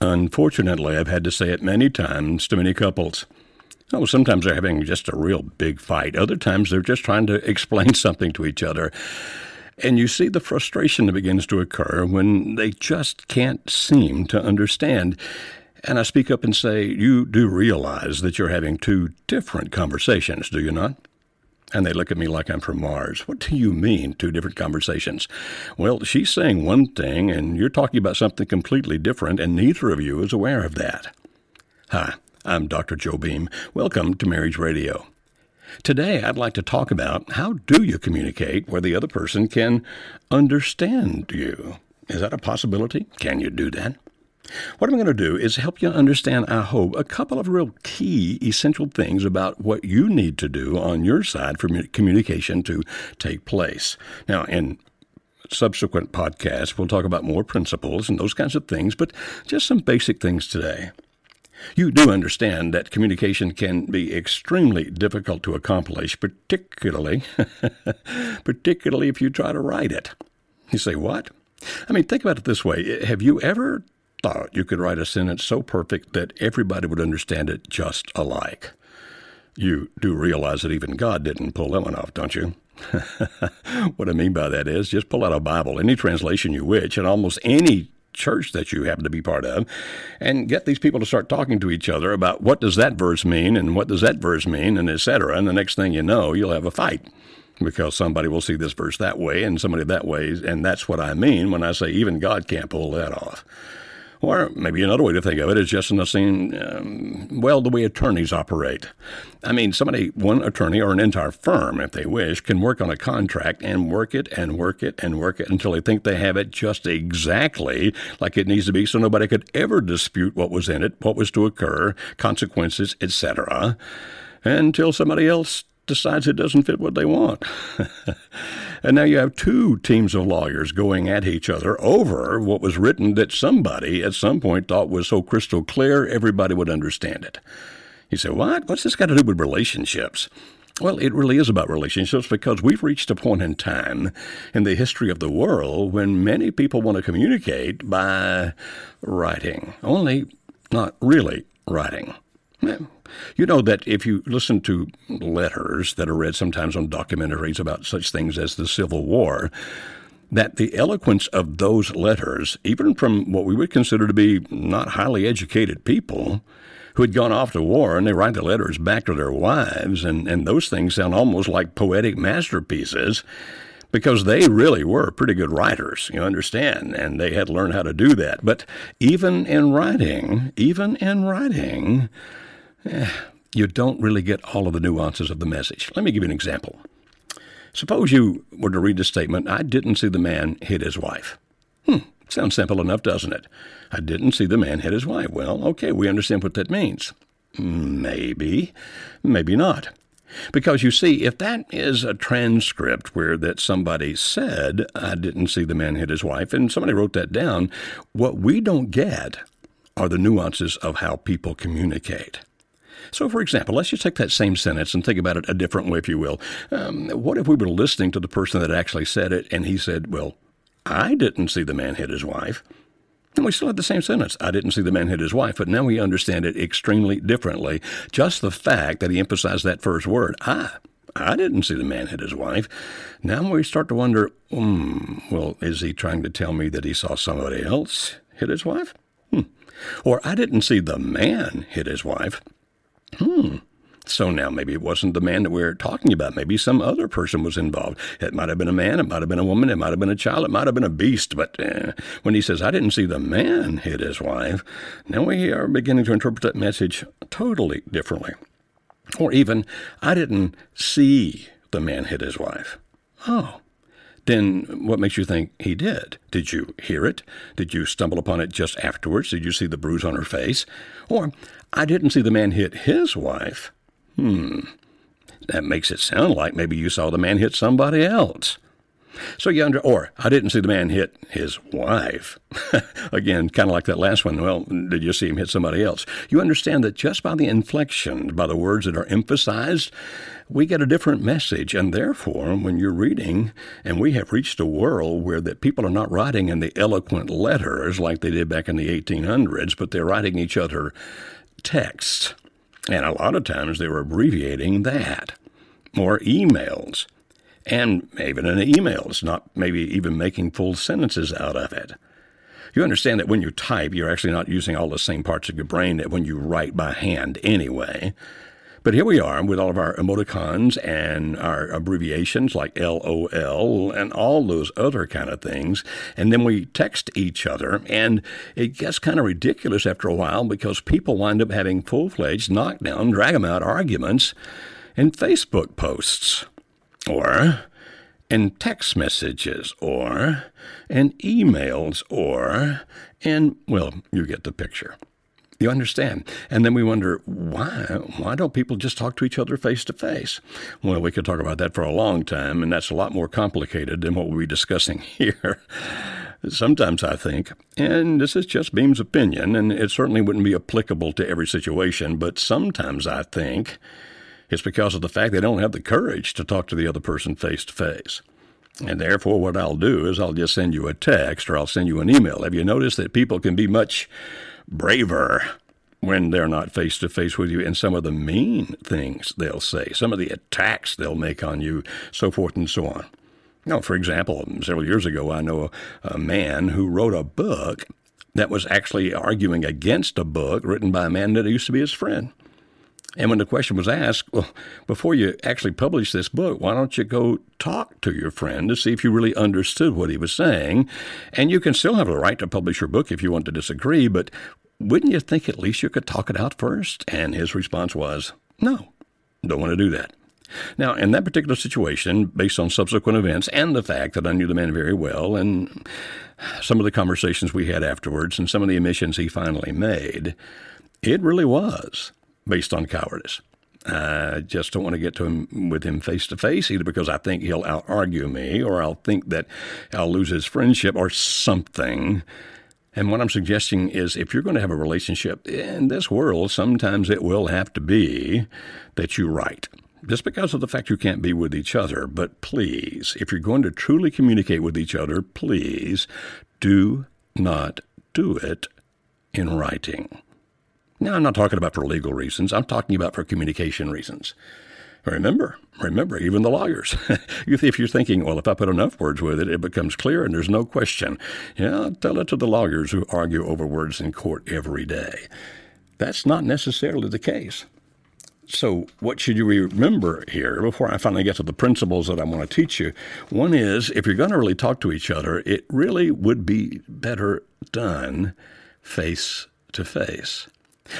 Unfortunately, I've had to say it many times to many couples. Oh, sometimes they're having just a real big fight. Other times they're just trying to explain something to each other. And you see the frustration that begins to occur when they just can't seem to understand. And I speak up and say, You do realize that you're having two different conversations, do you not? And they look at me like I'm from Mars. What do you mean, two different conversations? Well, she's saying one thing, and you're talking about something completely different, and neither of you is aware of that. Hi, I'm Dr. Joe Beam. Welcome to Marriage Radio. Today, I'd like to talk about how do you communicate where the other person can understand you? Is that a possibility? Can you do that? What I'm going to do is help you understand, I hope, a couple of real key essential things about what you need to do on your side for communication to take place. Now, in subsequent podcasts, we'll talk about more principles and those kinds of things, but just some basic things today. You do understand that communication can be extremely difficult to accomplish, particularly, particularly if you try to write it. You say, what? I mean, think about it this way. Have you ever thought you could write a sentence so perfect that everybody would understand it just alike. You do realize that even God didn't pull that one off, don't you? what I mean by that is just pull out a Bible, any translation you wish, and almost any church that you happen to be part of and get these people to start talking to each other about what does that verse mean and what does that verse mean and etc and the next thing you know you'll have a fight because somebody will see this verse that way and somebody that way and that's what I mean when I say even God can't pull that off or maybe another way to think of it is just in the same, um, well, the way attorneys operate. I mean, somebody, one attorney or an entire firm, if they wish, can work on a contract and work it and work it and work it until they think they have it just exactly like it needs to be so nobody could ever dispute what was in it, what was to occur, consequences, etc., until somebody else decides it doesn't fit what they want. and now you have two teams of lawyers going at each other over what was written that somebody at some point thought was so crystal clear everybody would understand it. You say, what? What's this got to do with relationships? Well, it really is about relationships because we've reached a point in time in the history of the world when many people want to communicate by writing, only not really writing. You know that if you listen to letters that are read sometimes on documentaries about such things as the Civil War, that the eloquence of those letters, even from what we would consider to be not highly educated people, who had gone off to war and they write the letters back to their wives, and, and those things sound almost like poetic masterpieces because they really were pretty good writers, you understand, and they had learned how to do that. But even in writing, even in writing, eh, you don't really get all of the nuances of the message. Let me give you an example. Suppose you were to read the statement, I didn't see the man hit his wife. Hmm, sounds simple enough, doesn't it? I didn't see the man hit his wife. Well, okay, we understand what that means. Maybe, maybe not. Because you see, if that is a transcript where that somebody said, I didn't see the man hit his wife, and somebody wrote that down, what we don't get are the nuances of how people communicate. So, for example, let's just take that same sentence and think about it a different way, if you will. Um, what if we were listening to the person that actually said it and he said, Well, I didn't see the man hit his wife? And we still have the same sentence. I didn't see the man hit his wife, but now we understand it extremely differently. Just the fact that he emphasized that first word, I. I didn't see the man hit his wife. Now we start to wonder, hmm, well, is he trying to tell me that he saw somebody else hit his wife? Hmm. Or I didn't see the man hit his wife. Hmm. So now maybe it wasn't the man that we are talking about. Maybe some other person was involved. It might have been a man. It might have been a woman. It might have been a child. It might have been a beast. But eh, when he says, I didn't see the man hit his wife, now we are beginning to interpret that message totally differently. Or even, I didn't see the man hit his wife. Oh, then what makes you think he did? Did you hear it? Did you stumble upon it just afterwards? Did you see the bruise on her face? Or, I didn't see the man hit his wife. Hmm. That makes it sound like maybe you saw the man hit somebody else. So you under, or I didn't see the man hit his wife. Again, kind of like that last one. Well, did you see him hit somebody else? You understand that just by the inflection, by the words that are emphasized, we get a different message. And therefore, when you're reading, and we have reached a world where that people are not writing in the eloquent letters like they did back in the 1800s, but they're writing each other texts. And a lot of times they were abbreviating that. Or emails and even in the emails, not maybe even making full sentences out of it. You understand that when you type, you're actually not using all the same parts of your brain that when you write by hand anyway. But here we are with all of our emoticons and our abbreviations like LOL and all those other kind of things. And then we text each other, and it gets kind of ridiculous after a while because people wind up having full fledged knockdown, drag them out arguments in Facebook posts or in text messages or in emails or in, well, you get the picture. You understand? And then we wonder why why don't people just talk to each other face to face? Well, we could talk about that for a long time, and that's a lot more complicated than what we'll be discussing here. Sometimes I think, and this is just Beam's opinion, and it certainly wouldn't be applicable to every situation, but sometimes I think it's because of the fact they don't have the courage to talk to the other person face to face. And therefore, what I'll do is I'll just send you a text or I'll send you an email. Have you noticed that people can be much braver when they're not face to face with you and some of the mean things they'll say, some of the attacks they'll make on you, so forth and so on? Now, for example, several years ago, I know a, a man who wrote a book that was actually arguing against a book written by a man that used to be his friend. And when the question was asked, well, before you actually publish this book, why don't you go talk to your friend to see if you really understood what he was saying? And you can still have a right to publish your book if you want to disagree, but wouldn't you think at least you could talk it out first? And his response was, no, don't want to do that. Now, in that particular situation, based on subsequent events and the fact that I knew the man very well and some of the conversations we had afterwards and some of the admissions he finally made, it really was based on cowardice. I just don't want to get to him with him face to face, either because I think he'll out argue me or I'll think that I'll lose his friendship or something. And what I'm suggesting is if you're going to have a relationship in this world, sometimes it will have to be that you write. Just because of the fact you can't be with each other, but please, if you're going to truly communicate with each other, please do not do it in writing. Now, I'm not talking about for legal reasons. I'm talking about for communication reasons. Remember, remember, even the lawyers. if you're thinking, well, if I put enough words with it, it becomes clear and there's no question. Yeah, tell it to the lawyers who argue over words in court every day. That's not necessarily the case. So, what should you remember here before I finally get to the principles that I want to teach you? One is if you're going to really talk to each other, it really would be better done face to face.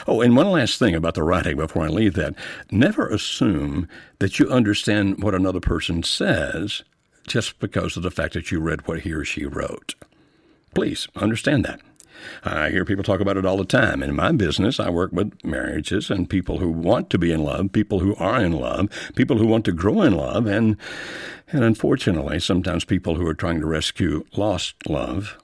Oh, and one last thing about the writing before I leave that. Never assume that you understand what another person says just because of the fact that you read what he or she wrote. Please understand that. I hear people talk about it all the time. In my business, I work with marriages and people who want to be in love, people who are in love, people who want to grow in love, and and unfortunately, sometimes people who are trying to rescue lost love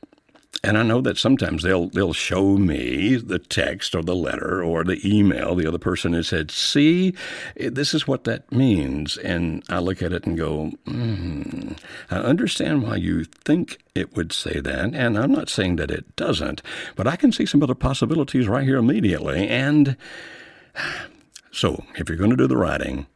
and I know that sometimes they'll they'll show me the text or the letter or the email the other person has said, "See, this is what that means." And I look at it and go, mm, "I understand why you think it would say that, and I'm not saying that it doesn't, but I can see some other possibilities right here immediately." And so, if you're going to do the writing,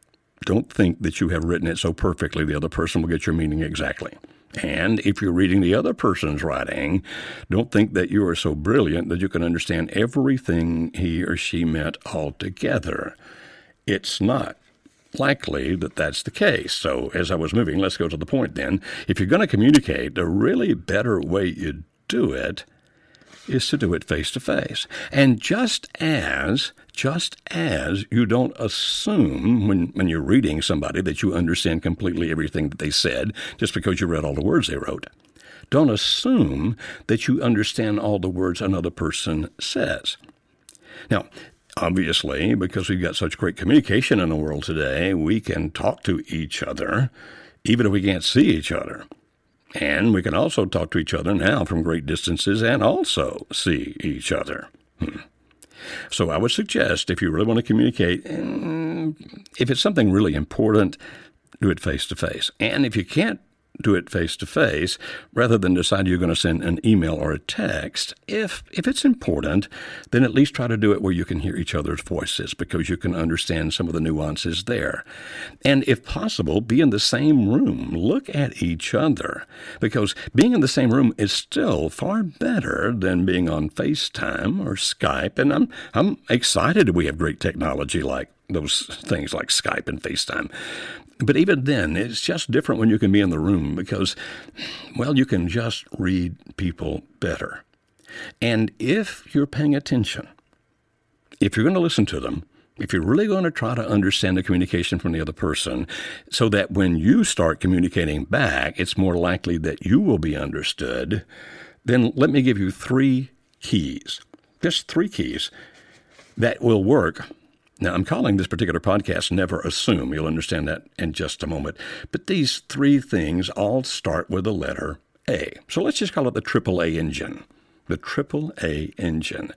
don't think that you have written it so perfectly the other person will get your meaning exactly. And if you're reading the other person's writing, don't think that you are so brilliant that you can understand everything he or she meant altogether. It's not likely that that's the case. So, as I was moving, let's go to the point then. If you're going to communicate, the really better way you do it is to do it face to face. And just as just as you don't assume when, when you're reading somebody that you understand completely everything that they said just because you read all the words they wrote. Don't assume that you understand all the words another person says. Now, obviously, because we've got such great communication in the world today, we can talk to each other even if we can't see each other. And we can also talk to each other now from great distances and also see each other. Hmm. So I would suggest if you really want to communicate, mm, if it's something really important, do it face to face. And if you can't do it face to face rather than decide you're going to send an email or a text. If if it's important, then at least try to do it where you can hear each other's voices because you can understand some of the nuances there. And if possible, be in the same room. Look at each other because being in the same room is still far better than being on FaceTime or Skype. And I'm I'm excited we have great technology like those things like Skype and FaceTime. But even then, it's just different when you can be in the room because, well, you can just read people better. And if you're paying attention, if you're going to listen to them, if you're really going to try to understand the communication from the other person so that when you start communicating back, it's more likely that you will be understood, then let me give you three keys, just three keys that will work now, I'm calling this particular podcast Never Assume. You'll understand that in just a moment. But these three things all start with the letter A. So let's just call it the AAA engine. The AAA engine.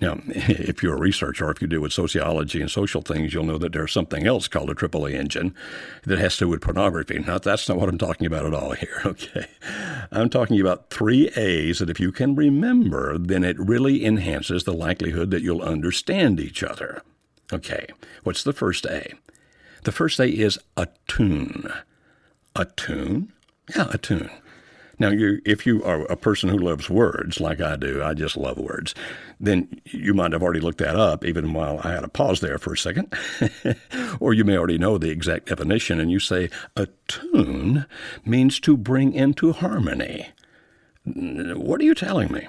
Now, if you're a researcher or if you deal with sociology and social things, you'll know that there's something else called a AAA engine that has to do with pornography. Now, that's not what I'm talking about at all here, okay? I'm talking about three A's that if you can remember, then it really enhances the likelihood that you'll understand each other. Okay, what's the first A? The first A is attune. Attune? Yeah, attune. Now, you, if you are a person who loves words like I do, I just love words, then you might have already looked that up, even while I had a pause there for a second. or you may already know the exact definition, and you say attune means to bring into harmony. What are you telling me?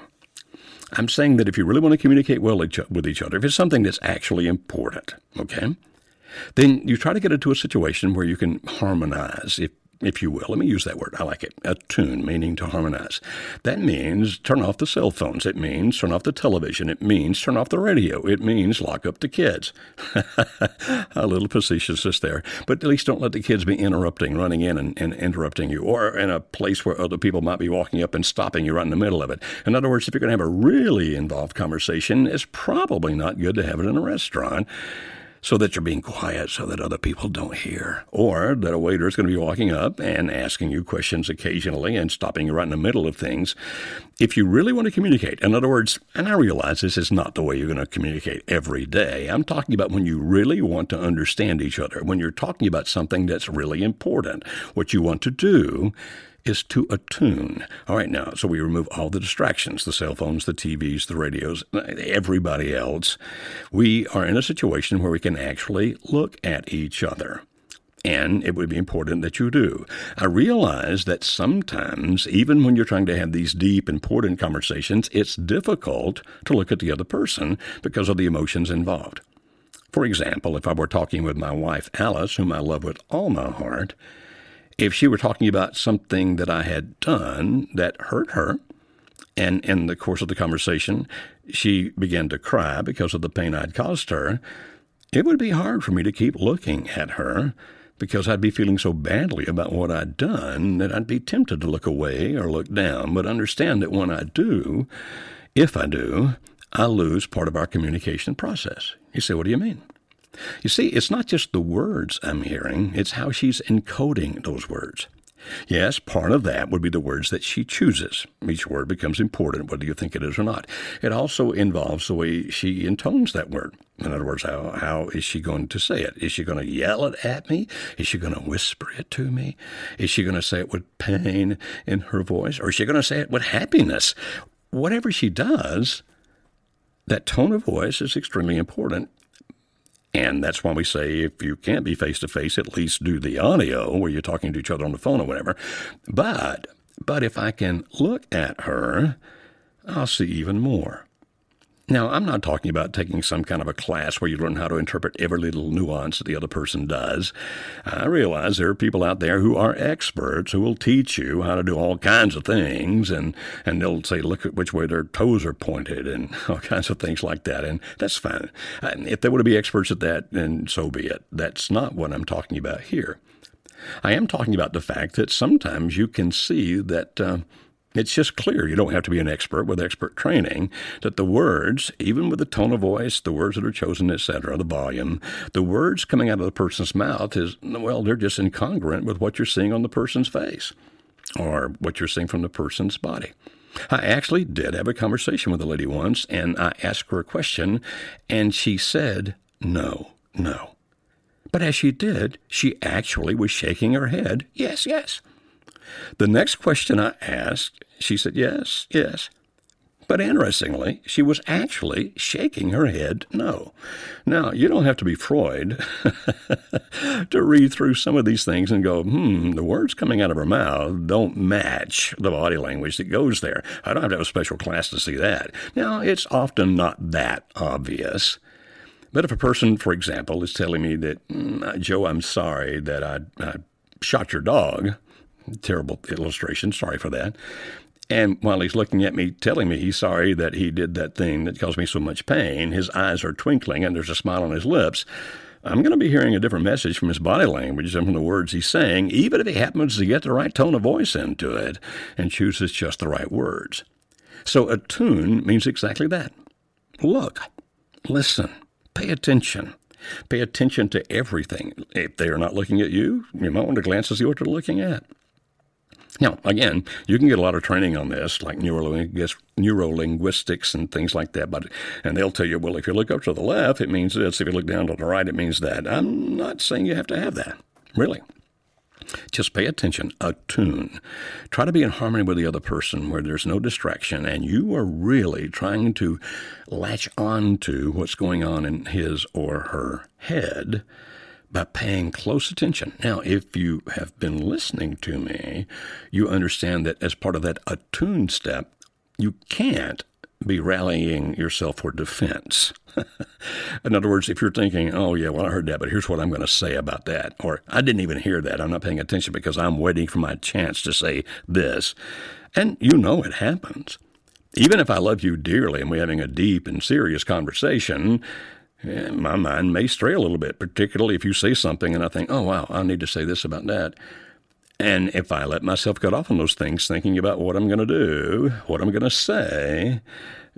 I'm saying that if you really want to communicate well with each other, if it's something that's actually important, okay, then you try to get into a situation where you can harmonize. If if you will. Let me use that word. I like it. Attune, meaning to harmonize. That means turn off the cell phones. It means turn off the television. It means turn off the radio. It means lock up the kids. a little facetiousness there. But at least don't let the kids be interrupting, running in and, and interrupting you, or in a place where other people might be walking up and stopping you right in the middle of it. In other words, if you're going to have a really involved conversation, it's probably not good to have it in a restaurant so that you're being quiet so that other people don't hear. Or that a waiter is going to be walking up and asking you questions occasionally and stopping you right in the middle of things. If you really want to communicate, in other words, and I realize this is not the way you're going to communicate every day, I'm talking about when you really want to understand each other, when you're talking about something that's really important, what you want to do is to attune. All right, now, so we remove all the distractions the cell phones, the TVs, the radios, everybody else. We are in a situation where we can actually look at each other. And it would be important that you do. I realize that sometimes, even when you're trying to have these deep, important conversations, it's difficult to look at the other person because of the emotions involved. For example, if I were talking with my wife, Alice, whom I love with all my heart, if she were talking about something that I had done that hurt her, and in the course of the conversation, she began to cry because of the pain I'd caused her, it would be hard for me to keep looking at her because I'd be feeling so badly about what I'd done that I'd be tempted to look away or look down. But understand that when I do, if I do, I lose part of our communication process. You say, what do you mean? You see, it's not just the words I'm hearing, it's how she's encoding those words. Yes, part of that would be the words that she chooses. Each word becomes important, whether you think it is or not. It also involves the way she intones that word. In other words, how, how is she going to say it? Is she going to yell it at me? Is she going to whisper it to me? Is she going to say it with pain in her voice? Or is she going to say it with happiness? Whatever she does, that tone of voice is extremely important and that's why we say if you can't be face to face, at least do the audio where you're talking to each other on the phone or whatever. But but if I can look at her, I'll see even more. Now, I'm not talking about taking some kind of a class where you learn how to interpret every little nuance that the other person does. I realize there are people out there who are experts who will teach you how to do all kinds of things, and, and they'll say, look at which way their toes are pointed, and all kinds of things like that, and that's fine. If they want to be experts at that, then so be it. That's not what I'm talking about here. I am talking about the fact that sometimes you can see that. Uh, it's just clear, you don't have to be an expert with expert training, that the words, even with the tone of voice, the words that are chosen, etc., the volume, the words coming out of the person's mouth is, well, they're just incongruent with what you're seeing on the person's face or what you're seeing from the person's body. I actually did have a conversation with a lady once, and I asked her a question, and she said, no, no. But as she did, she actually was shaking her head, yes, yes. The next question I asked, she said, Yes, yes. But interestingly, she was actually shaking her head no. Now, you don't have to be Freud to read through some of these things and go, hmm, the words coming out of her mouth don't match the body language that goes there. I don't have to have a special class to see that. Now, it's often not that obvious. But if a person, for example, is telling me that, mm, Joe, I'm sorry that I, I shot your dog, Terrible illustration. Sorry for that. And while he's looking at me, telling me he's sorry that he did that thing that caused me so much pain, his eyes are twinkling and there's a smile on his lips. I'm going to be hearing a different message from his body language and from the words he's saying, even if he happens to get the right tone of voice into it and chooses just the right words. So attune means exactly that. Look, listen, pay attention. Pay attention to everything. If they are not looking at you, you might want to glance to see what they're looking at. Now, again, you can get a lot of training on this, like neurolinguistics and things like that. But and they'll tell you, well, if you look up to the left, it means this. If you look down to the right, it means that. I'm not saying you have to have that, really. Just pay attention, attune. Try to be in harmony with the other person where there's no distraction and you are really trying to latch on to what's going on in his or her head by paying close attention. Now, if you have been listening to me, you understand that as part of that attuned step, you can't be rallying yourself for defense. in other words, if you're thinking, oh, yeah, well, I heard that, but here's what I'm going to say about that, or I didn't even hear that, I'm not paying attention because I'm waiting for my chance to say this, and you know it happens. Even if I love you dearly and we're having a deep and serious conversation, my mind may stray a little bit, particularly if you say something and I think, oh, wow, I need to say this about that. And if I let myself get off on those things, thinking about what I'm going to do, what I'm going to say,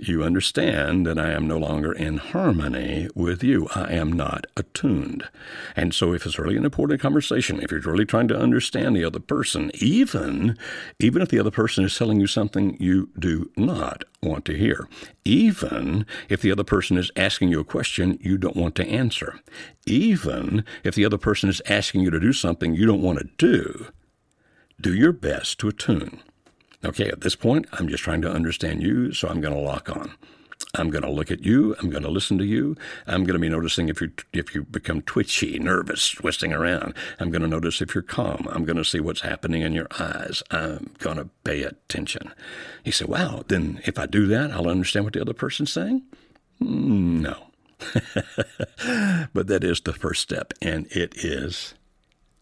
you understand that I am no longer in harmony with you. I am not attuned. And so if it's really an important conversation, if you're really trying to understand the other person, even even if the other person is telling you something you do not want to hear, even if the other person is asking you a question you don't want to answer, even if the other person is asking you to do something you don't want to do, do your best to attune. Okay, at this point, I'm just trying to understand you, so I'm going to lock on. I'm going to look at you. I'm going to listen to you. I'm going to be noticing if you if you become twitchy, nervous, twisting around. I'm going to notice if you're calm. I'm going to see what's happening in your eyes. I'm going to pay attention. He said, "Wow, then if I do that, I'll understand what the other person's saying." Mm, no, but that is the first step, and it is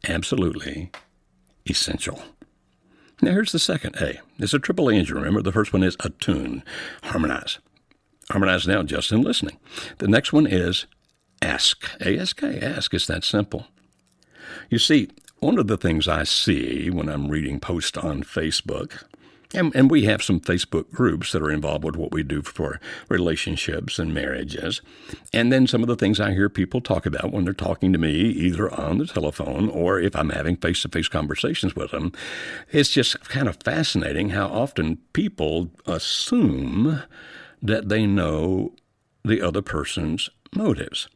absolutely essential. Now, here's the second A. It's a triple A engine. Remember, the first one is attune, harmonize. Harmonize now just in listening. The next one is ask. ASK, ask. It's that simple. You see, one of the things I see when I'm reading posts on Facebook and, and we have some Facebook groups that are involved with what we do for relationships and marriages. And then some of the things I hear people talk about when they're talking to me, either on the telephone or if I'm having face to face conversations with them, it's just kind of fascinating how often people assume that they know the other person's motives.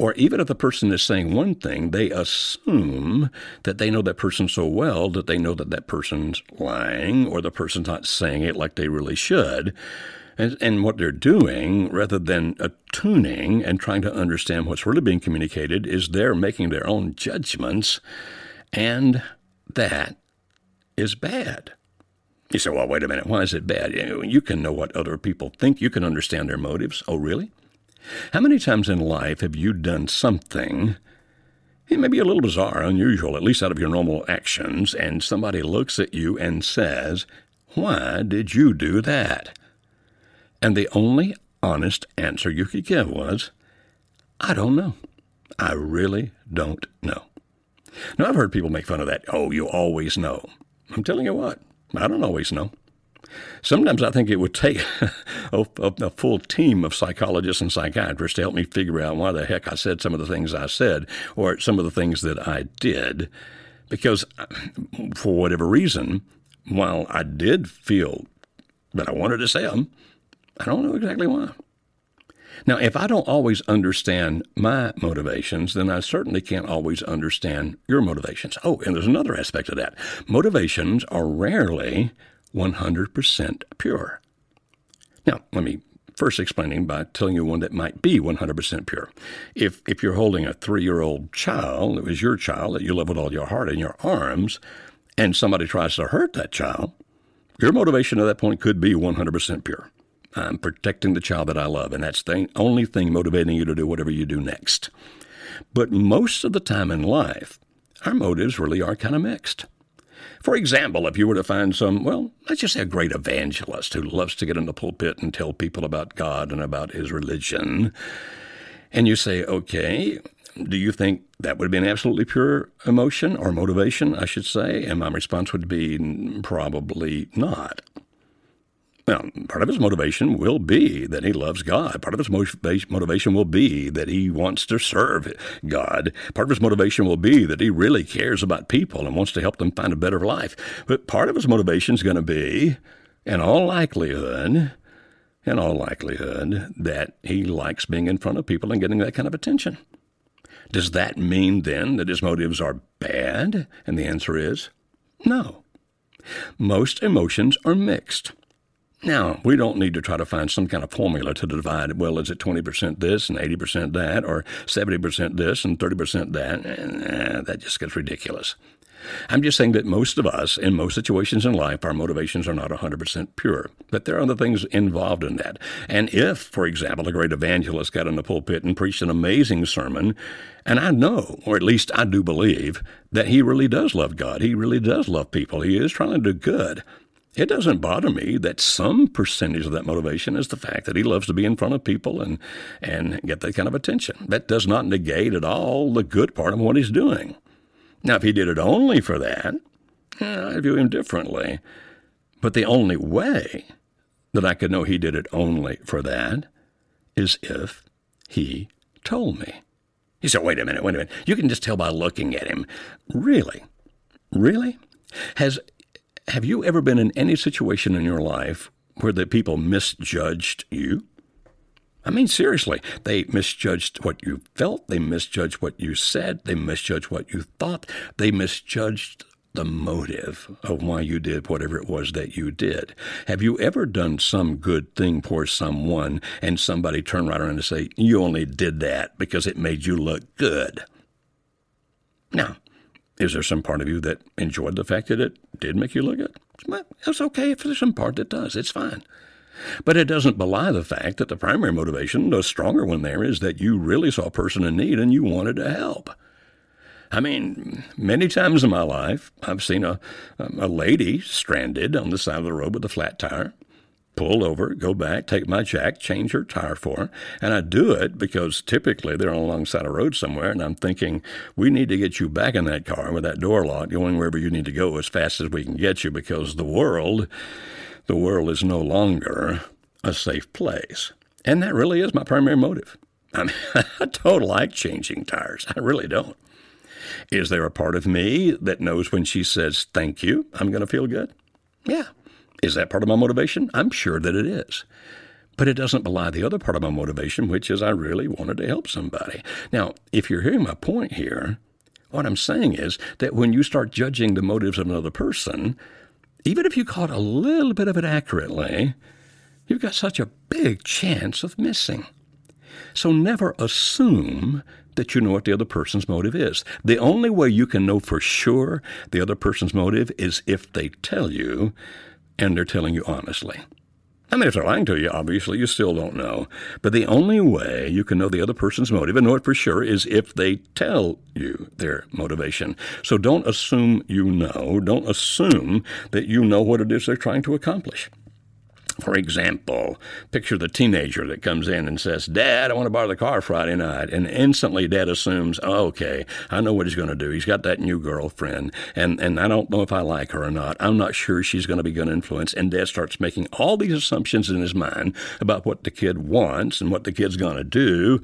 Or even if the person is saying one thing, they assume that they know that person so well that they know that that person's lying or the person's not saying it like they really should. And, and what they're doing, rather than attuning and trying to understand what's really being communicated, is they're making their own judgments. And that is bad. You say, well, wait a minute, why is it bad? You can know what other people think, you can understand their motives. Oh, really? How many times in life have you done something? It may be a little bizarre, unusual, at least out of your normal actions, and somebody looks at you and says, Why did you do that? And the only honest answer you could give was, I don't know. I really don't know. Now, I've heard people make fun of that. Oh, you always know. I'm telling you what, I don't always know. Sometimes I think it would take a, a, full team of psychologists and psychiatrists to help me figure out why the heck I said some of the things I said or some of the things that I did. Because for whatever reason, while I did feel that I wanted to say them, I don't know exactly why. Now, if I don't always understand my motivations, then I certainly can't always understand your motivations. Oh, and there's another aspect of that. Motivations are rarely 100% pure. Now, let me first explaining by telling you one that might be 100% pure. If, if you're holding a three year old child, it was your child that you love with all your heart in your arms, and somebody tries to hurt that child, your motivation at that point could be 100% pure. I'm protecting the child that I love, and that's the only thing motivating you to do whatever you do next. But most of the time in life, our motives really are kind of mixed. For example, if you were to find some, well, let's just say a great evangelist who loves to get in the pulpit and tell people about God and about his religion, and you say, okay, do you think that would be an absolutely pure emotion or motivation, I should say? And my response would be probably not. Now, part of his motivation will be that he loves God. Part of his motivation will be that he wants to serve God. Part of his motivation will be that he really cares about people and wants to help them find a better life. But part of his motivation is going to be, in all likelihood, in all likelihood, that he likes being in front of people and getting that kind of attention. Does that mean then that his motives are bad? And the answer is no. Most emotions are mixed. Now, we don't need to try to find some kind of formula to divide, well, is it 20% this and 80% that, or 70% this and 30% that? Eh, that just gets ridiculous. I'm just saying that most of us, in most situations in life, our motivations are not 100% pure. But there are other things involved in that. And if, for example, a great evangelist got in the pulpit and preached an amazing sermon, and I know, or at least I do believe, that he really does love God, he really does love people, he is trying to do good, it doesn't bother me that some percentage of that motivation is the fact that he loves to be in front of people and, and get that kind of attention. That does not negate at all the good part of what he's doing. Now, if he did it only for that, I view him differently. But the only way that I could know he did it only for that is if he told me. He said, wait a minute, wait a minute. You can just tell by looking at him. Really? Really? Has have you ever been in any situation in your life where the people misjudged you? I mean, seriously, they misjudged what you felt, they misjudged what you said, they misjudged what you thought, they misjudged the motive of why you did whatever it was that you did. Have you ever done some good thing for someone and somebody turned right around and say, You only did that because it made you look good? Now, is there some part of you that enjoyed the fact that it did make you look good? It's okay if there's some part that does. It's fine. But it doesn't belie the fact that the primary motivation, the stronger one there, is that you really saw a person in need and you wanted to help. I mean, many times in my life, I've seen a, a lady stranded on the side of the road with a flat tire pull over, go back, take my jack, change her tire for her. And I do it because typically they're alongside a road somewhere, and I'm thinking, we need to get you back in that car with that door locked, going wherever you need to go as fast as we can get you because the world, the world is no longer a safe place. And that really is my primary motive. I mean, I don't like changing tires. I really don't. Is there a part of me that knows when she says thank you, I'm going to feel good? Yeah, is that part of my motivation? I'm sure that it is. But it doesn't belie the other part of my motivation, which is I really wanted to help somebody. Now, if you're hearing my point here, what I'm saying is that when you start judging the motives of another person, even if you caught a little bit of it accurately, you've got such a big chance of missing. So never assume that you know what the other person's motive is. The only way you can know for sure the other person's motive is if they tell you and they're telling you honestly. I mean, if they're lying to you, obviously, you still don't know. But the only way you can know the other person's motive and know it for sure is if they tell you their motivation. So don't assume you know. Don't assume that you know what it is they're trying to accomplish. For example, picture the teenager that comes in and says, Dad, I want to borrow the car Friday night. And instantly dad assumes, oh, okay, I know what he's going to do. He's got that new girlfriend, and, and I don't know if I like her or not. I'm not sure she's going to be good influence. And dad starts making all these assumptions in his mind about what the kid wants and what the kid's going to do.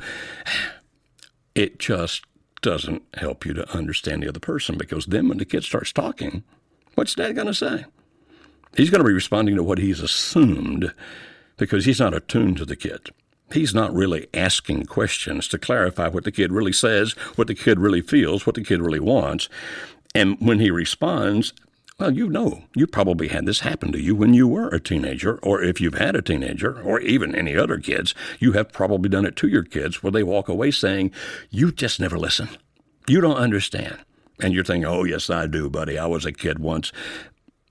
It just doesn't help you to understand the other person because then when the kid starts talking, what's dad going to say? He's going to be responding to what he's assumed because he's not attuned to the kid. He's not really asking questions to clarify what the kid really says, what the kid really feels, what the kid really wants. And when he responds, well, you know, you probably had this happen to you when you were a teenager, or if you've had a teenager, or even any other kids, you have probably done it to your kids where they walk away saying, You just never listen. You don't understand. And you're thinking, Oh, yes, I do, buddy. I was a kid once.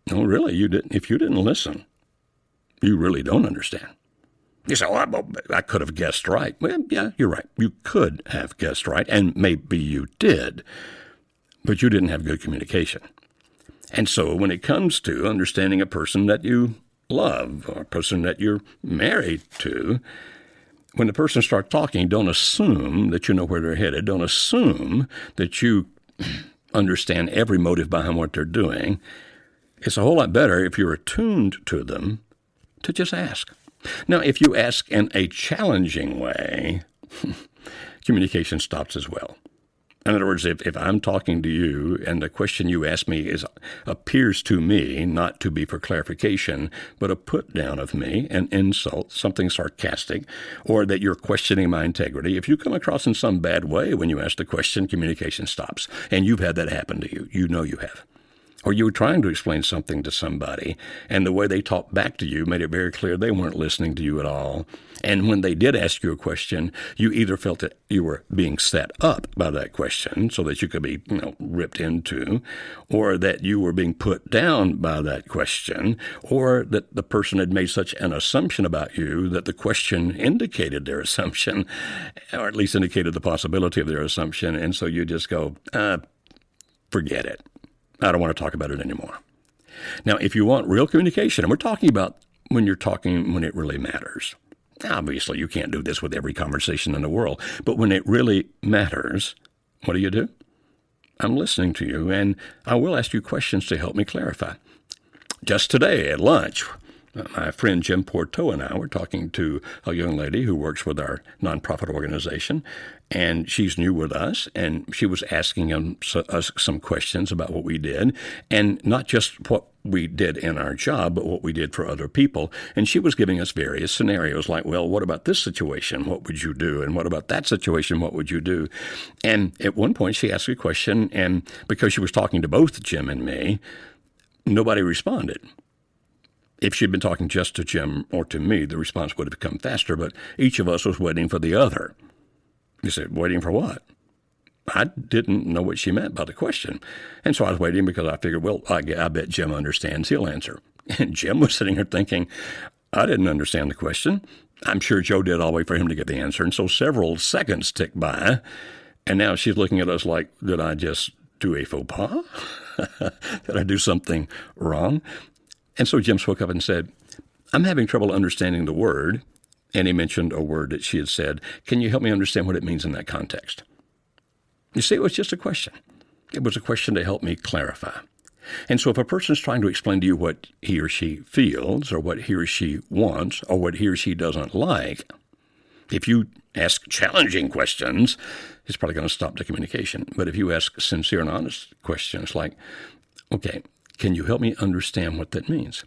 No, really, you didn't. If you didn't listen, you really don't understand. You say, oh, well, I could have guessed right. Well, yeah, you're right. You could have guessed right, and maybe you did, but you didn't have good communication. And so when it comes to understanding a person that you love or a person that you're married to, when the person starts talking, don't assume that you know where they're headed. Don't assume that you understand every motive behind what they're doing. It's a whole lot better if you're attuned to them to just ask. Now, if you ask in a challenging way, communication stops as well. In other words, if, if I'm talking to you and the question you ask me is appears to me not to be for clarification, but a put down of me, an insult, something sarcastic, or that you're questioning my integrity, if you come across in some bad way when you ask the question, communication stops. And you've had that happen to you. You know you have or you were trying to explain something to somebody, and the way they talked back to you made it very clear they weren't listening to you at all. And when they did ask you a question, you either felt that you were being set up by that question so that you could be, you know, ripped into, or that you were being put down by that question, or that the person had made such an assumption about you that the question indicated their assumption, or at least indicated the possibility of their assumption. And so you just go, uh, forget it. I don't want to talk about it anymore. Now, if you want real communication, and we're talking about when you're talking when it really matters. Obviously, you can't do this with every conversation in the world, but when it really matters, what do you do? I'm listening to you, and I will ask you questions to help me clarify. Just today at lunch, my friend Jim Porto and I were talking to a young lady who works with our nonprofit organization, and she's new with us, and she was asking us some questions about what we did, and not just what we did in our job, but what we did for other people. And she was giving us various scenarios like, well, what about this situation? What would you do? And what about that situation? What would you do? And at one point, she asked a question, and because she was talking to both Jim and me, nobody responded. If she'd been talking just to Jim or to me, the response would have come faster, but each of us was waiting for the other. You said, waiting for what? I didn't know what she meant by the question. And so I was waiting because I figured, well, I, I bet Jim understands. He'll answer. And Jim was sitting there thinking, I didn't understand the question. I'm sure Joe did all the way for him to get the answer. And so several seconds ticked by. And now she's looking at us like, did I just do a faux pas? did I do something wrong? And so Jim spoke up and said, I'm having trouble understanding the word. And he mentioned a word that she had said. Can you help me understand what it means in that context? You see, it was just a question. It was a question to help me clarify. And so if a person is trying to explain to you what he or she feels, or what he or she wants, or what he or she doesn't like, if you ask challenging questions, it's probably going to stop the communication. But if you ask sincere and honest questions like, okay, can you help me understand what that means?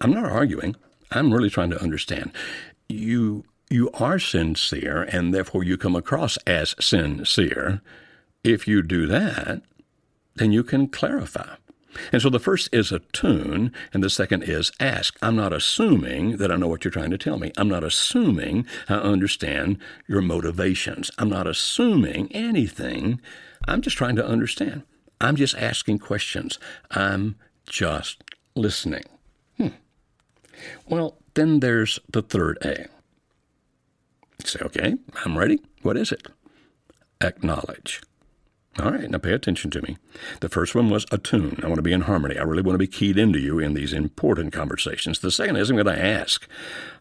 I'm not arguing. I'm really trying to understand. You you are sincere and therefore you come across as sincere. If you do that, then you can clarify. And so the first is attune, and the second is ask. I'm not assuming that I know what you're trying to tell me. I'm not assuming I understand your motivations. I'm not assuming anything. I'm just trying to understand. I'm just asking questions. I'm just listening. Hmm. Well, then there's the third A. Say, okay, I'm ready. What is it? Acknowledge. All right, now pay attention to me. The first one was attune. I want to be in harmony. I really want to be keyed into you in these important conversations. The second is I'm going to ask.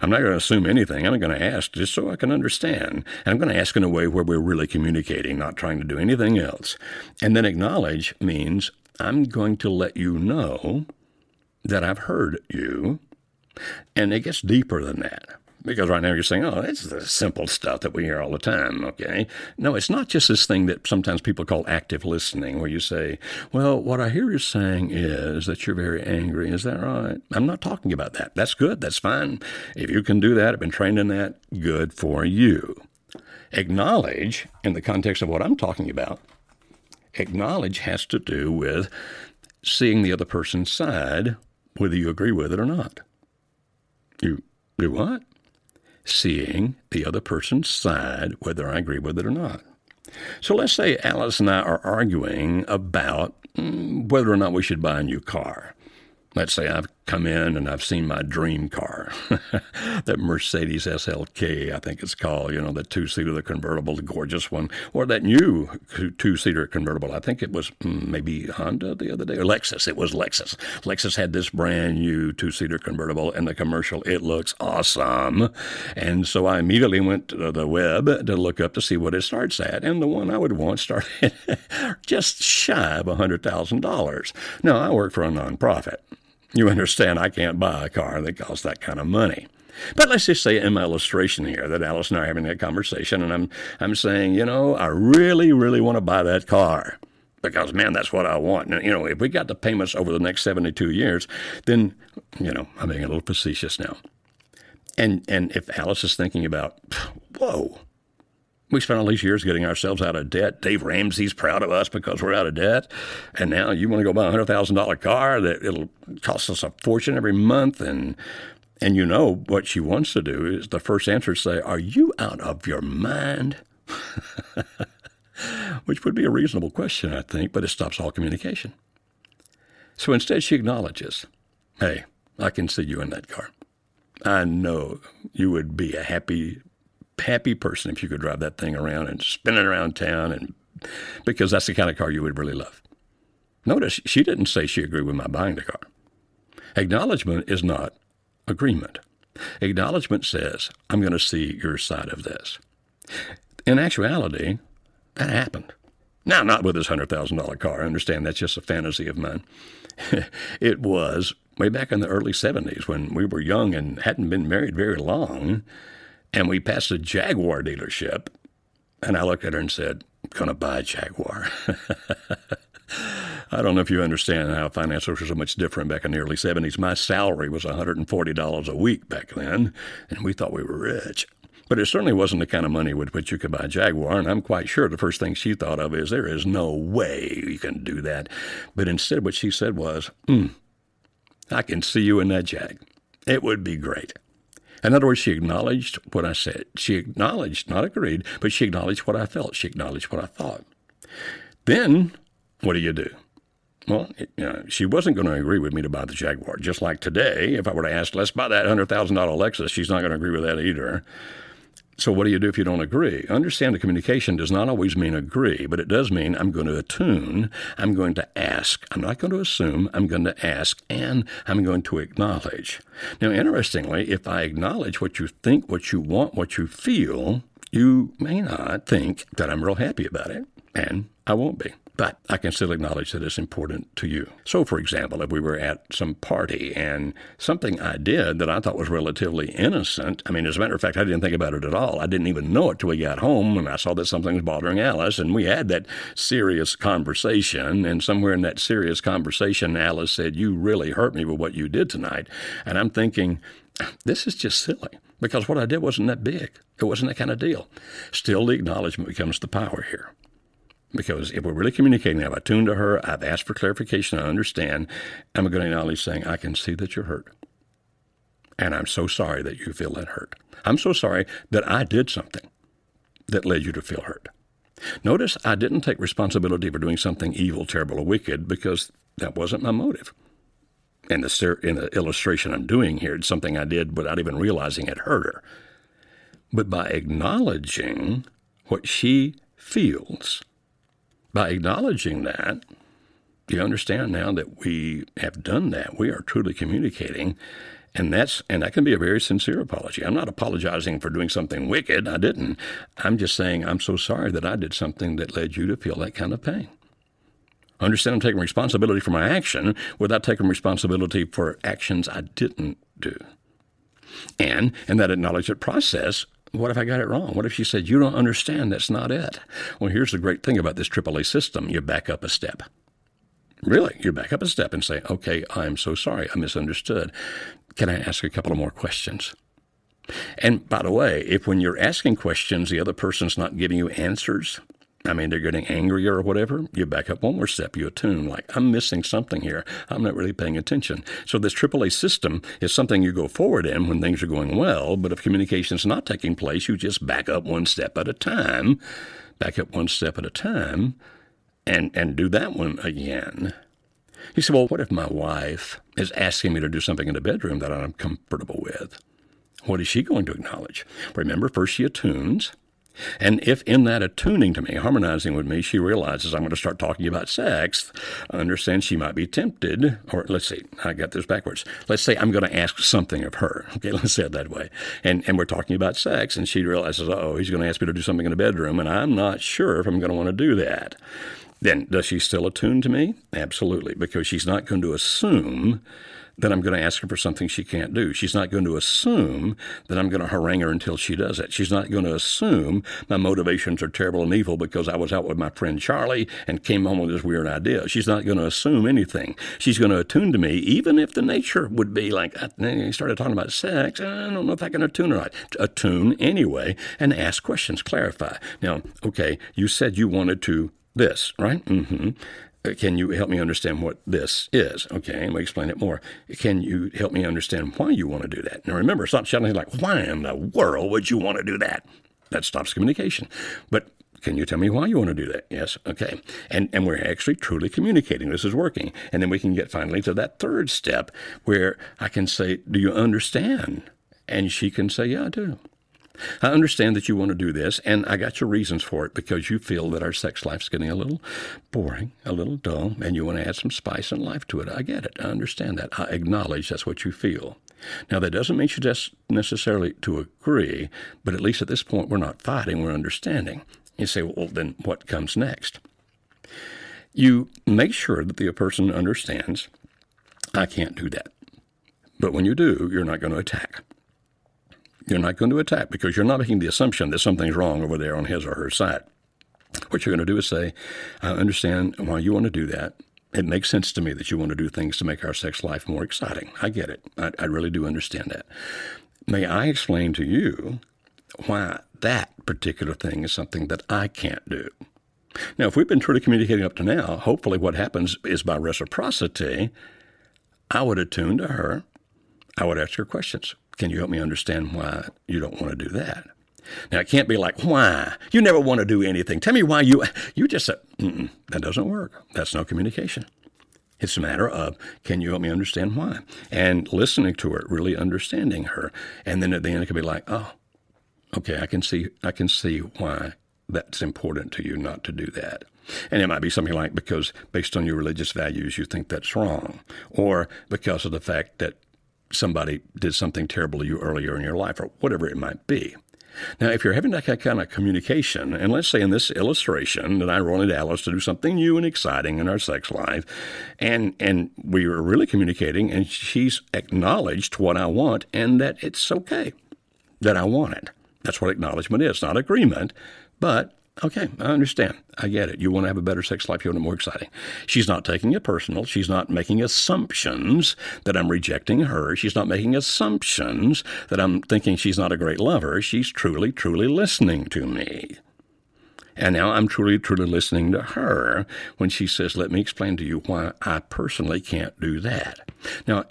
I'm not going to assume anything. I'm going to ask just so I can understand. And I'm going to ask in a way where we're really communicating, not trying to do anything else. And then acknowledge means I'm going to let you know that I've heard you. And it gets deeper than that. Because right now you're saying, oh, it's the simple stuff that we hear all the time, okay? No, it's not just this thing that sometimes people call active listening, where you say, well, what I hear you saying is that you're very angry. Is that right? I'm not talking about that. That's good. That's fine. If you can do that, I've been trained in that, good for you. Acknowledge, in the context of what I'm talking about, acknowledge has to do with seeing the other person's side, whether you agree with it or not. You do what? seeing the other person's side, whether I agree with it or not. So let's say Alice and I are arguing about mm, whether or not we should buy a new car. Let's say I've come in and I've seen my dream car, that Mercedes SLK, I think it's called, you know, the two seater, the convertible, the gorgeous one, or that new two seater convertible. I think it was mm, maybe Honda the other day, or Lexus. It was Lexus. Lexus had this brand new two seater convertible, and the commercial, it looks awesome. And so I immediately went to the web to look up to see what it starts at, and the one I would want started just shy of $100,000. Now, I work for a nonprofit. You understand, I can't buy a car that costs that kind of money. But let's just say in my illustration here that Alice and I are having that conversation, and I'm I'm saying, you know, I really, really want to buy that car because man, that's what I want. And, you know, if we got the payments over the next 72 years, then you know, I'm being a little facetious now. And and if Alice is thinking about, whoa, we spent all these years getting ourselves out of debt. Dave Ramsey's proud of us because we're out of debt. And now you want to go buy a $100,000 car that it'll cost us a fortune every month. And, and you know what she wants to do is the first answer is say, Are you out of your mind? Which would be a reasonable question, I think, but it stops all communication. So instead, she acknowledges, Hey, I can see you in that car. I know you would be a happy happy person if you could drive that thing around and spin it around town and because that's the kind of car you would really love. Notice she didn't say she agreed with my buying the car. Acknowledgement is not agreement. Acknowledgement says, I'm going to see your side of this. In actuality, that happened. Now, not with this $100,000 car. I understand that's just a fantasy of mine. it was way back in the early 70s when we were young and hadn't been married very long. And we passed a Jaguar dealership, and I looked at her and said, I'm "Gonna buy a Jaguar." I don't know if you understand how finances were so much different back in the early 70s. My salary was $140 a week back then, and we thought we were rich. But it certainly wasn't the kind of money with which you could buy a Jaguar, and I'm quite sure the first thing she thought of is there is no way you can do that. But instead, what she said was, mm, I can see you in that Jag. It would be great. In other words, she acknowledged what I said. She acknowledged, not agreed, but she acknowledged what I felt. She acknowledged what I thought. Then, what do you do? Well, it, you know, she wasn't going to agree with me to buy the Jaguar. Just like today, if I were to ask, let's buy that $100,000 Lexus, she's not going to agree with that either. So, what do you do if you don't agree? Understand that communication does not always mean agree, but it does mean I'm going to attune, I'm going to ask. I'm not going to assume, I'm going to ask, and I'm going to acknowledge. Now, interestingly, if I acknowledge what you think, what you want, what you feel, you may not think that I'm real happy about it, and I won't be but I can still acknowledge that it's important to you. So, for example, if we were at some party and something I did that I thought was relatively innocent, I mean, as a matter of fact, I didn't think about it at all. I didn't even know it till we got home and I saw that something was bothering Alice, and we had that serious conversation. And somewhere in that serious conversation, Alice said, You really hurt me with what you did tonight. And I'm thinking, this is just silly because what I did wasn't that big. It wasn't that kind of deal. Still, the acknowledgement becomes the power here. Because if we're really communicating, I've attuned to her, I've asked for clarification, I understand, I'm going to acknowledge saying, I can see that you're hurt. And I'm so sorry that you feel that hurt. I'm so sorry that I did something that led you to feel hurt. Notice I didn't take responsibility for doing something evil, terrible, or wicked because that wasn't my motive. The, in the illustration I'm doing here, it's something I did without even realizing it hurt her. But by acknowledging what she feels, by acknowledging that, you understand now that we have done that. We are truly communicating. And that's and that can be a very sincere apology. I'm not apologizing for doing something wicked. I didn't. I'm just saying I'm so sorry that I did something that led you to feel that kind of pain. Understand I'm taking responsibility for my action without taking responsibility for actions I didn't do. And in that acknowledgement process, what if I got it wrong? What if she said, You don't understand, that's not it? Well, here's the great thing about this AAA system you back up a step. Really, you back up a step and say, Okay, I'm so sorry, I misunderstood. Can I ask a couple of more questions? And by the way, if when you're asking questions, the other person's not giving you answers, I mean, they're getting angrier or whatever, you back up one more step, you attune, like, I'm missing something here. I'm not really paying attention. So, this AAA system is something you go forward in when things are going well, but if communication is not taking place, you just back up one step at a time, back up one step at a time, and, and do that one again. You say, well, what if my wife is asking me to do something in the bedroom that I'm comfortable with? What is she going to acknowledge? Remember, first she attunes. And if in that attuning to me, harmonizing with me, she realizes I'm going to start talking about sex, I understand she might be tempted, or let's see, I got this backwards. Let's say I'm going to ask something of her. Okay, let's say it that way. And, and we're talking about sex, and she realizes, oh, he's going to ask me to do something in the bedroom, and I'm not sure if I'm going to want to do that. Then does she still attune to me? Absolutely, because she's not going to assume that I'm going to ask her for something she can't do. She's not going to assume that I'm going to harangue her until she does it. She's not going to assume my motivations are terrible and evil because I was out with my friend Charlie and came home with this weird idea. She's not going to assume anything. She's going to attune to me, even if the nature would be like, you started talking about sex. I don't know if I can attune or not. Attune anyway and ask questions, clarify. Now, okay, you said you wanted to this, right? Mm-hmm. Uh, can you help me understand what this is? Okay, and we explain it more. Can you help me understand why you want to do that? Now remember, not shouting like, why in the world would you want to do that? That stops communication. But can you tell me why you want to do that? Yes. Okay. And and we're actually truly communicating. This is working. And then we can get finally to that third step where I can say, Do you understand? And she can say, Yeah, I do. I understand that you want to do this, and I got your reasons for it because you feel that our sex life's getting a little boring, a little dull, and you want to add some spice and life to it. I get it. I understand that. I acknowledge that's what you feel. Now, that doesn't mean you just necessarily to agree, but at least at this point, we're not fighting, we're understanding. You say, well, then what comes next? You make sure that the person understands, I can't do that. But when you do, you're not going to attack. You're not going to attack because you're not making the assumption that something's wrong over there on his or her side. What you're going to do is say, I understand why you want to do that. It makes sense to me that you want to do things to make our sex life more exciting. I get it. I, I really do understand that. May I explain to you why that particular thing is something that I can't do? Now, if we've been truly communicating up to now, hopefully what happens is by reciprocity, I would attune to her. I would ask her questions. Can you help me understand why you don't want to do that? Now, it can't be like, why? You never want to do anything. Tell me why you, you just said, that doesn't work. That's no communication. It's a matter of, can you help me understand why? And listening to her, really understanding her. And then at the end, it could be like, oh, okay, I can see, I can see why that's important to you not to do that. And it might be something like because based on your religious values, you think that's wrong, or because of the fact that somebody did something terrible to you earlier in your life or whatever it might be. Now, if you're having that kind of communication, and let's say in this illustration that I wanted Alice to do something new and exciting in our sex life, and and we were really communicating, and she's acknowledged what I want and that it's okay that I want it. That's what acknowledgement is, not agreement, but Okay, I understand. I get it. You want to have a better sex life. You want it more exciting. She's not taking it personal. She's not making assumptions that I'm rejecting her. She's not making assumptions that I'm thinking she's not a great lover. She's truly, truly listening to me. And now I'm truly, truly listening to her when she says, Let me explain to you why I personally can't do that. Now,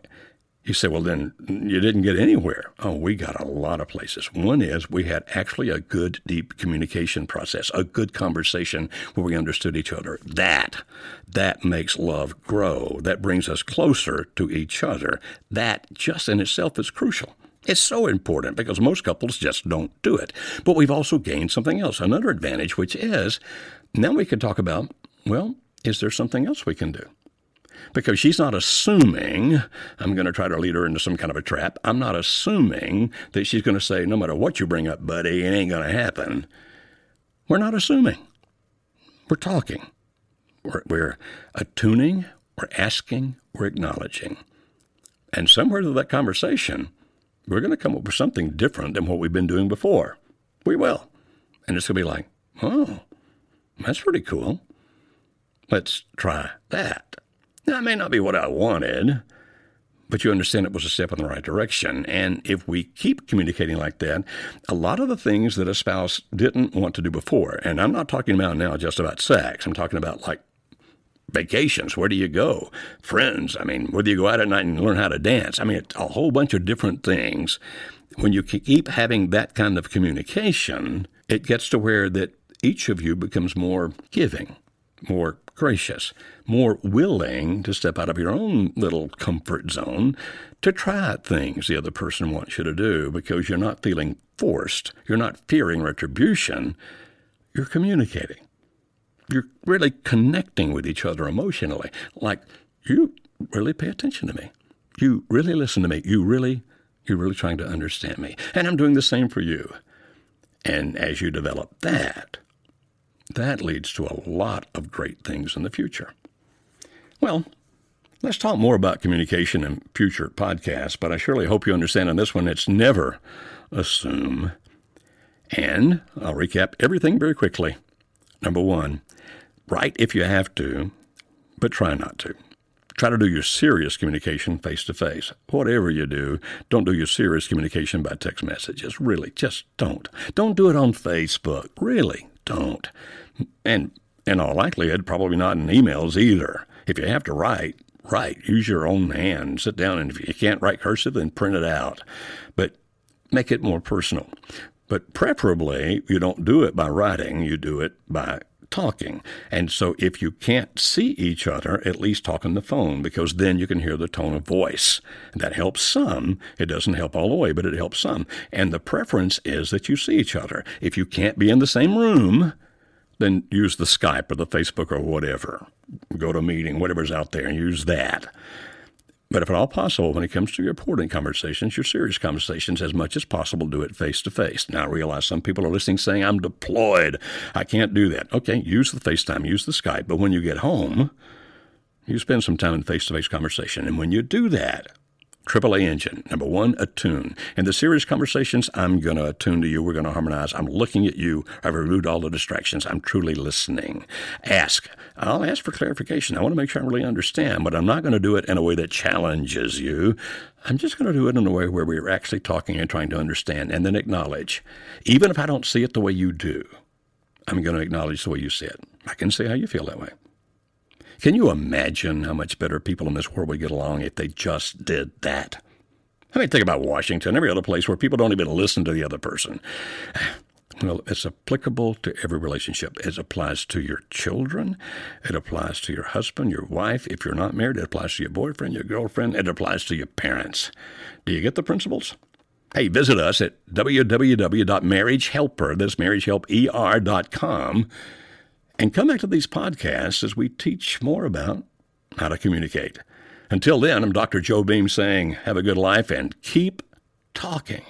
You say, well, then you didn't get anywhere. Oh, we got a lot of places. One is we had actually a good, deep communication process, a good conversation where we understood each other. That, that makes love grow. That brings us closer to each other. That just in itself is crucial. It's so important because most couples just don't do it. But we've also gained something else, another advantage, which is now we can talk about, well, is there something else we can do? Because she's not assuming I'm going to try to lead her into some kind of a trap. I'm not assuming that she's going to say, no matter what you bring up, buddy, it ain't going to happen. We're not assuming. We're talking. We're, we're attuning, we're asking, we're acknowledging. And somewhere through that conversation, we're going to come up with something different than what we've been doing before. We will. And it's going to be like, oh, that's pretty cool. Let's try that. It may not be what I wanted, but you understand it was a step in the right direction. And if we keep communicating like that, a lot of the things that a spouse didn't want to do before, and I'm not talking about now just about sex, I'm talking about like vacations. Where do you go? Friends. I mean, whether you go out at night and learn how to dance. I mean, a whole bunch of different things. When you keep having that kind of communication, it gets to where that each of you becomes more giving, more gracious, more willing to step out of your own little comfort zone to try things the other person wants you to do because you're not feeling forced. You're not fearing retribution. You're communicating. You're really connecting with each other emotionally. Like, you really pay attention to me. You really listen to me. You really, you're really trying to understand me. And I'm doing the same for you. And as you develop that, that leads to a lot of great things in the future. Well, let's talk more about communication in future podcasts, but I surely hope you understand on this one it's never assume. And I'll recap everything very quickly. Number one, write if you have to, but try not to. Try to do your serious communication face to face. Whatever you do, don't do your serious communication by text messages. Really, just don't. Don't do it on Facebook. Really, don't. And in all likelihood, probably not in emails either. If you have to write, write. Use your own hand. Sit down, and if you can't write cursive, then print it out. But make it more personal. But preferably, you don't do it by writing, you do it by talking. And so if you can't see each other, at least talk on the phone because then you can hear the tone of voice. That helps some. It doesn't help all the way, but it helps some. And the preference is that you see each other. If you can't be in the same room, then use the Skype or the Facebook or whatever. Go to a meeting, whatever's out there, and use that. But if at all possible, when it comes to your important conversations, your serious conversations, as much as possible, do it face to face. Now, I realize some people are listening saying, I'm deployed. I can't do that. Okay, use the FaceTime, use the Skype. But when you get home, you spend some time in face to face conversation. And when you do that, AAA engine. Number one, attune. In the serious conversations, I'm going to attune to you. We're going to harmonize. I'm looking at you. I've removed all the distractions. I'm truly listening. Ask. I'll ask for clarification. I want to make sure I really understand, but I'm not going to do it in a way that challenges you. I'm just going to do it in a way where we're actually talking and trying to understand and then acknowledge. Even if I don't see it the way you do, I'm going to acknowledge the way you see it. I can see how you feel that way. Can you imagine how much better people in this world would get along if they just did that? I mean, think about Washington, every other place where people don't even listen to the other person. Well, it's applicable to every relationship. It applies to your children. It applies to your husband, your wife. If you're not married, it applies to your boyfriend, your girlfriend. It applies to your parents. Do you get the principles? Hey, visit us at www.marriagehelper, that's marriagehelper.com and come back to these podcasts as we teach more about how to communicate. Until then, I'm Dr. Joe Beam saying, have a good life and keep talking.